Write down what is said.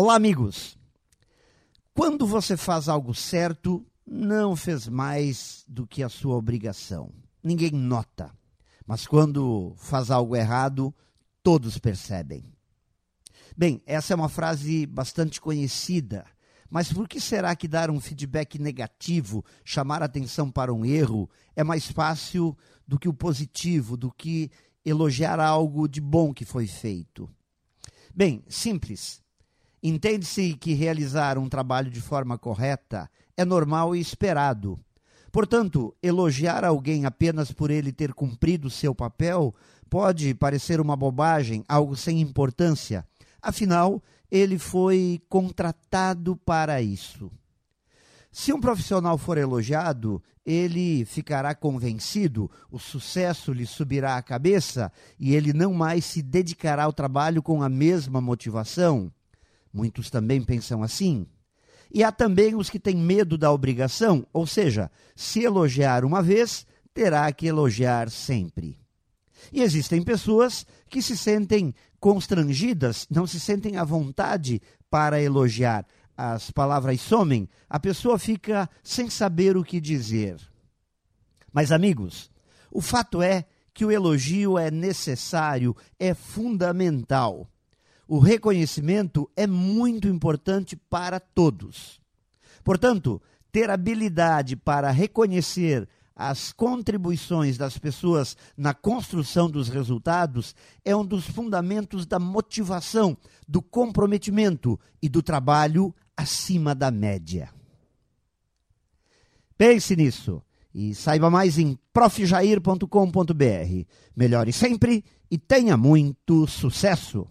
Olá, amigos! Quando você faz algo certo, não fez mais do que a sua obrigação. Ninguém nota. Mas quando faz algo errado, todos percebem. Bem, essa é uma frase bastante conhecida. Mas por que será que dar um feedback negativo, chamar atenção para um erro, é mais fácil do que o positivo, do que elogiar algo de bom que foi feito? Bem, simples. Entende-se que realizar um trabalho de forma correta é normal e esperado. Portanto, elogiar alguém apenas por ele ter cumprido seu papel pode parecer uma bobagem, algo sem importância. Afinal, ele foi contratado para isso. Se um profissional for elogiado, ele ficará convencido, o sucesso lhe subirá à cabeça e ele não mais se dedicará ao trabalho com a mesma motivação. Muitos também pensam assim. E há também os que têm medo da obrigação, ou seja, se elogiar uma vez, terá que elogiar sempre. E existem pessoas que se sentem constrangidas, não se sentem à vontade para elogiar. As palavras somem, a pessoa fica sem saber o que dizer. Mas, amigos, o fato é que o elogio é necessário, é fundamental. O reconhecimento é muito importante para todos. Portanto, ter habilidade para reconhecer as contribuições das pessoas na construção dos resultados é um dos fundamentos da motivação, do comprometimento e do trabalho acima da média. Pense nisso e saiba mais em profjair.com.br. Melhore sempre e tenha muito sucesso!